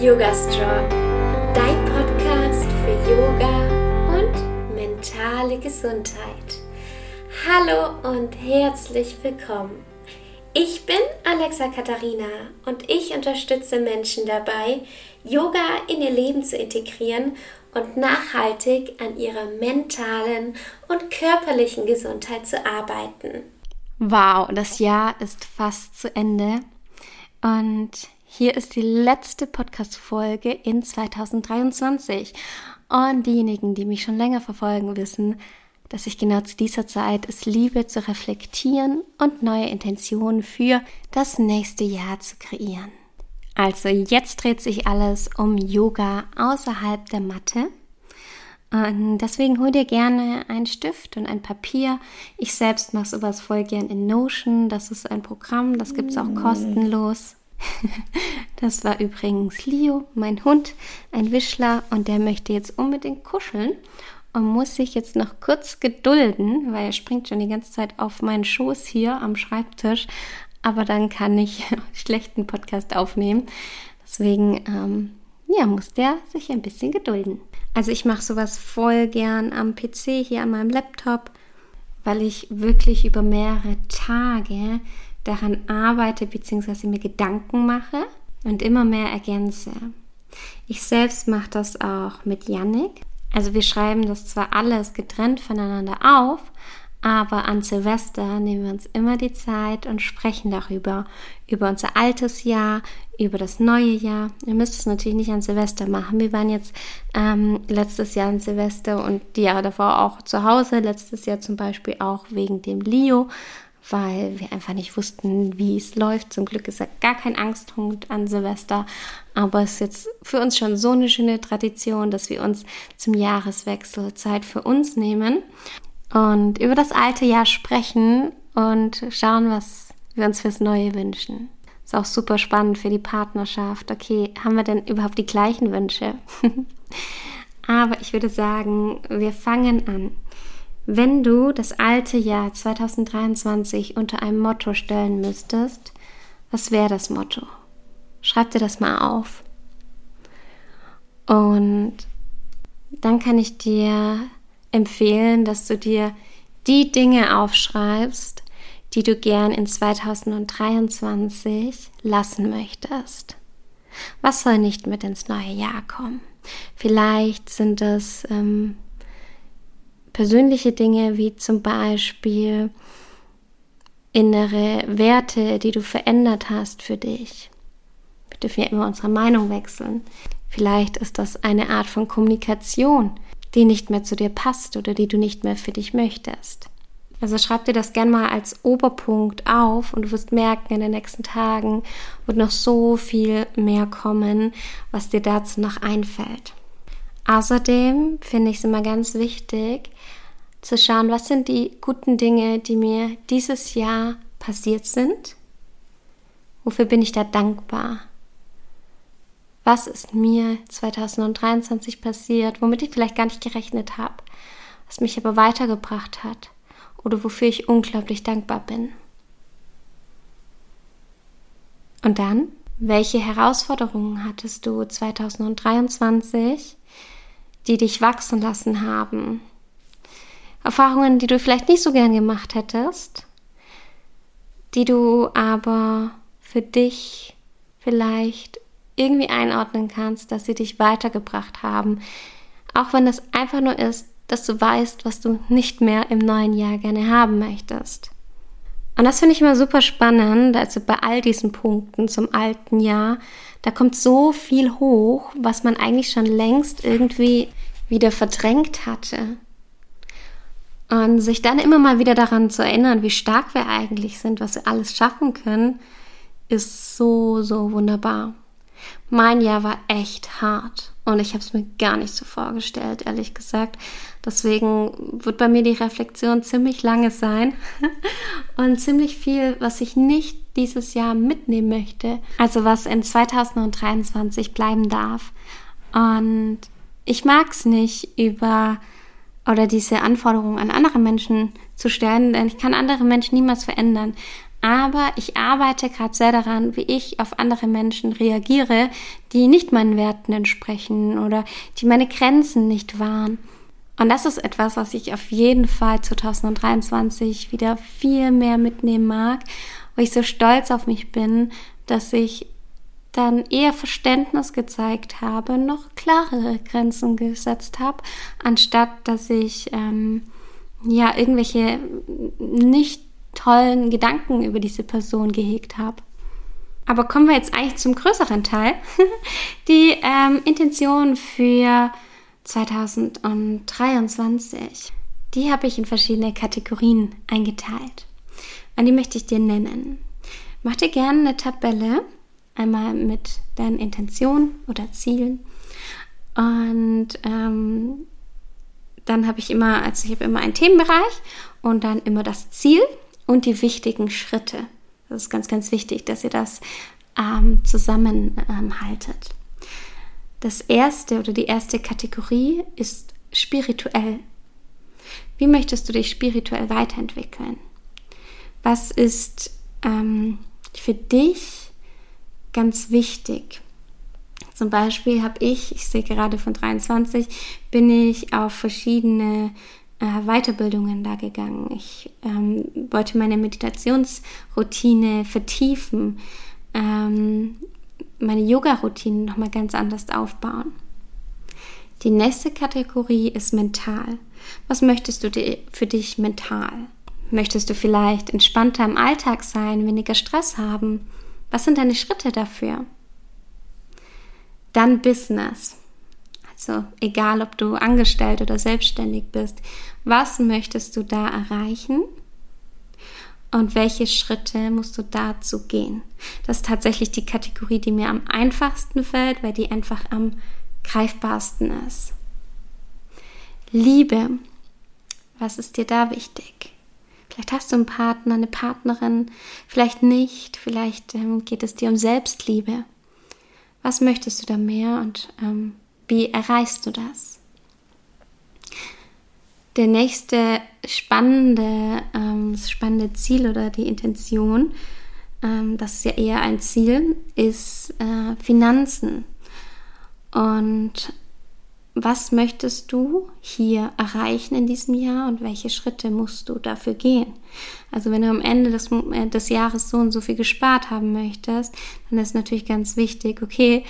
Yoga Strong, dein Podcast für Yoga und mentale Gesundheit. Hallo und herzlich willkommen. Ich bin Alexa Katharina und ich unterstütze Menschen dabei, Yoga in ihr Leben zu integrieren und nachhaltig an ihrer mentalen und körperlichen Gesundheit zu arbeiten. Wow, das Jahr ist fast zu Ende und hier ist die letzte Podcast-Folge in 2023. Und diejenigen, die mich schon länger verfolgen, wissen, dass ich genau zu dieser Zeit es liebe, zu reflektieren und neue Intentionen für das nächste Jahr zu kreieren. Also jetzt dreht sich alles um Yoga außerhalb der Matte. Und deswegen hol dir gerne einen Stift und ein Papier. Ich selbst mache sowas voll gern in Notion. Das ist ein Programm, das gibt es auch kostenlos. Das war übrigens Leo, mein Hund, ein Wischler, und der möchte jetzt unbedingt kuscheln und muss sich jetzt noch kurz gedulden, weil er springt schon die ganze Zeit auf meinen Schoß hier am Schreibtisch aber dann kann ich schlechten Podcast aufnehmen. Deswegen, ähm, ja, muss der sich ein bisschen gedulden. Also ich mache sowas voll gern am PC, hier an meinem Laptop, weil ich wirklich über mehrere Tage daran arbeite bzw. mir Gedanken mache und immer mehr ergänze. Ich selbst mache das auch mit Yannick. Also wir schreiben das zwar alles getrennt voneinander auf, aber an Silvester nehmen wir uns immer die Zeit und sprechen darüber, über unser altes Jahr, über das neue Jahr. Ihr müsst es natürlich nicht an Silvester machen. Wir waren jetzt ähm, letztes Jahr an Silvester und die Jahre davor auch zu Hause. Letztes Jahr zum Beispiel auch wegen dem Leo, weil wir einfach nicht wussten, wie es läuft. Zum Glück ist er gar kein Angsthund an Silvester. Aber es ist jetzt für uns schon so eine schöne Tradition, dass wir uns zum Jahreswechsel Zeit für uns nehmen und über das alte Jahr sprechen und schauen, was wir uns fürs Neue wünschen. Ist auch super spannend für die Partnerschaft. Okay, haben wir denn überhaupt die gleichen Wünsche? Aber ich würde sagen, wir fangen an. Wenn du das alte Jahr 2023 unter einem Motto stellen müsstest, was wäre das Motto? Schreib dir das mal auf. Und dann kann ich dir empfehlen, dass du dir die Dinge aufschreibst, die du gern in 2023 lassen möchtest. Was soll nicht mit ins neue Jahr kommen? Vielleicht sind es ähm, persönliche Dinge wie zum Beispiel innere Werte, die du verändert hast für dich. Wir dürfen ja immer unsere Meinung wechseln. Vielleicht ist das eine Art von Kommunikation, die nicht mehr zu dir passt oder die du nicht mehr für dich möchtest. Also schreib dir das gern mal als Oberpunkt auf und du wirst merken, in den nächsten Tagen wird noch so viel mehr kommen, was dir dazu noch einfällt. Außerdem finde ich es immer ganz wichtig, zu schauen, was sind die guten Dinge, die mir dieses Jahr passiert sind. Wofür bin ich da dankbar? was ist mir 2023 passiert, womit ich vielleicht gar nicht gerechnet habe, was mich aber weitergebracht hat oder wofür ich unglaublich dankbar bin. Und dann, welche Herausforderungen hattest du 2023, die dich wachsen lassen haben? Erfahrungen, die du vielleicht nicht so gern gemacht hättest, die du aber für dich vielleicht irgendwie einordnen kannst, dass sie dich weitergebracht haben. Auch wenn es einfach nur ist, dass du weißt, was du nicht mehr im neuen Jahr gerne haben möchtest. Und das finde ich immer super spannend, also bei all diesen Punkten zum alten Jahr, da kommt so viel hoch, was man eigentlich schon längst irgendwie wieder verdrängt hatte. Und sich dann immer mal wieder daran zu erinnern, wie stark wir eigentlich sind, was wir alles schaffen können, ist so, so wunderbar. Mein Jahr war echt hart und ich habe es mir gar nicht so vorgestellt, ehrlich gesagt. Deswegen wird bei mir die Reflexion ziemlich lange sein und ziemlich viel, was ich nicht dieses Jahr mitnehmen möchte. Also was in 2023 bleiben darf. Und ich mag es nicht über oder diese Anforderungen an andere Menschen zu stellen, denn ich kann andere Menschen niemals verändern. Aber ich arbeite gerade sehr daran, wie ich auf andere Menschen reagiere, die nicht meinen Werten entsprechen oder die meine Grenzen nicht wahren. Und das ist etwas, was ich auf jeden Fall 2023 wieder viel mehr mitnehmen mag, wo ich so stolz auf mich bin, dass ich dann eher Verständnis gezeigt habe, noch klarere Grenzen gesetzt habe, anstatt dass ich ähm, ja irgendwelche nicht tollen Gedanken über diese Person gehegt habe. Aber kommen wir jetzt eigentlich zum größeren Teil. Die ähm, Intention für 2023. Die habe ich in verschiedene Kategorien eingeteilt. Und die möchte ich dir nennen. Mach dir gerne eine Tabelle, einmal mit deinen Intentionen oder Zielen. Und ähm, dann habe ich immer, also ich habe immer einen Themenbereich und dann immer das Ziel und die wichtigen Schritte. Das ist ganz, ganz wichtig, dass ihr das ähm, zusammenhaltet. Das erste oder die erste Kategorie ist spirituell. Wie möchtest du dich spirituell weiterentwickeln? Was ist ähm, für dich ganz wichtig? Zum Beispiel habe ich, ich sehe gerade von 23, bin ich auf verschiedene äh, Weiterbildungen da gegangen. Ich ähm, wollte meine Meditationsroutine vertiefen. Ähm, meine Yoga-Routine nochmal ganz anders aufbauen. Die nächste Kategorie ist mental. Was möchtest du für dich mental? Möchtest du vielleicht entspannter im Alltag sein, weniger Stress haben? Was sind deine Schritte dafür? Dann Business. Also egal, ob du angestellt oder selbstständig bist, was möchtest du da erreichen? und welche Schritte musst du dazu gehen. Das ist tatsächlich die Kategorie, die mir am einfachsten fällt, weil die einfach am greifbarsten ist. Liebe. Was ist dir da wichtig? Vielleicht hast du einen Partner, eine Partnerin, vielleicht nicht, vielleicht ähm, geht es dir um Selbstliebe. Was möchtest du da mehr und ähm, wie erreichst du das? der nächste spannende, ähm, spannende Ziel oder die Intention, ähm, das ist ja eher ein Ziel, ist äh, Finanzen. Und was möchtest du hier erreichen in diesem Jahr und welche Schritte musst du dafür gehen? Also wenn du am Ende des, äh, des Jahres so und so viel gespart haben möchtest, dann ist natürlich ganz wichtig, okay,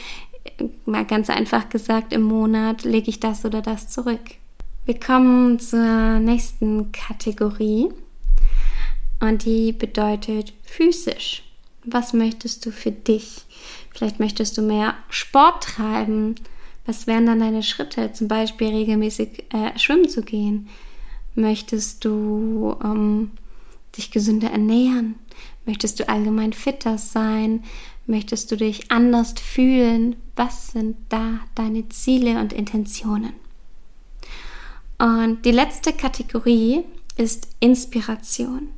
mal ganz einfach gesagt, im Monat lege ich das oder das zurück. Wir kommen zur nächsten Kategorie und die bedeutet physisch. Was möchtest du für dich? Vielleicht möchtest du mehr Sport treiben. Was wären dann deine Schritte? Zum Beispiel regelmäßig äh, schwimmen zu gehen. Möchtest du ähm, dich gesünder ernähren? Möchtest du allgemein fitter sein? Möchtest du dich anders fühlen? Was sind da deine Ziele und Intentionen? Und die letzte Kategorie ist Inspiration.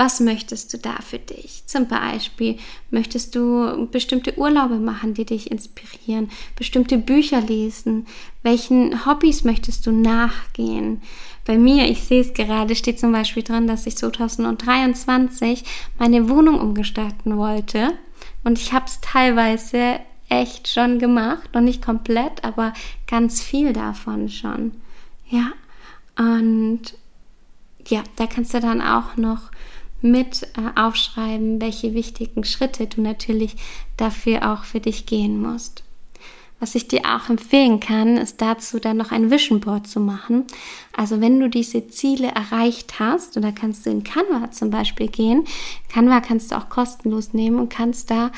Was möchtest du da für dich? Zum Beispiel möchtest du bestimmte Urlaube machen, die dich inspirieren, bestimmte Bücher lesen, welchen Hobbys möchtest du nachgehen? Bei mir, ich sehe es gerade, steht zum Beispiel drin, dass ich 2023 meine Wohnung umgestalten wollte und ich habe es teilweise echt schon gemacht, noch nicht komplett, aber ganz viel davon schon. Ja, und ja, da kannst du dann auch noch mit äh, aufschreiben, welche wichtigen Schritte du natürlich dafür auch für dich gehen musst. Was ich dir auch empfehlen kann, ist dazu dann noch ein Vision Board zu machen. Also wenn du diese Ziele erreicht hast, und da kannst du in Canva zum Beispiel gehen, Canva kannst du auch kostenlos nehmen und kannst da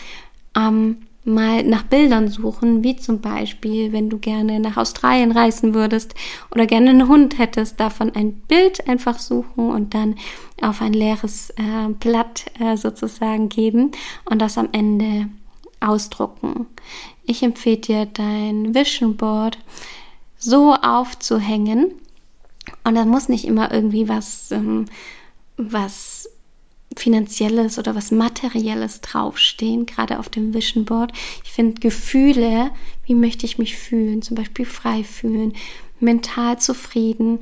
ähm, mal nach Bildern suchen, wie zum Beispiel, wenn du gerne nach Australien reisen würdest oder gerne einen Hund hättest, davon ein Bild einfach suchen und dann auf ein leeres äh, Blatt äh, sozusagen geben und das am Ende ausdrucken. Ich empfehle dir dein Vision Board so aufzuhängen und da muss nicht immer irgendwie was, ähm, was Finanzielles oder was Materielles draufstehen, gerade auf dem Vision Board. Ich finde Gefühle, wie möchte ich mich fühlen, zum Beispiel frei fühlen, mental zufrieden,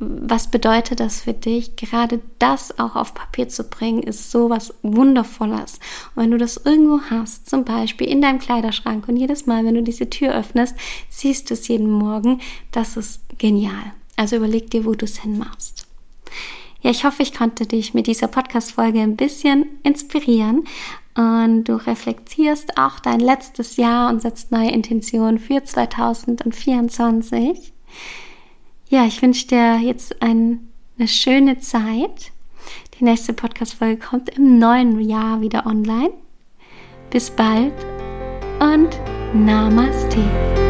was bedeutet das für dich? Gerade das auch auf Papier zu bringen, ist so was Wundervolles. Und wenn du das irgendwo hast, zum Beispiel in deinem Kleiderschrank und jedes Mal, wenn du diese Tür öffnest, siehst du es jeden Morgen, das ist genial. Also überleg dir, wo du es hinmachst. Ja, ich hoffe, ich konnte dich mit dieser Podcast-Folge ein bisschen inspirieren und du reflektierst auch dein letztes Jahr und setzt neue Intentionen für 2024. Ja, ich wünsche dir jetzt ein, eine schöne Zeit. Die nächste Podcast-Folge kommt im neuen Jahr wieder online. Bis bald und Namaste.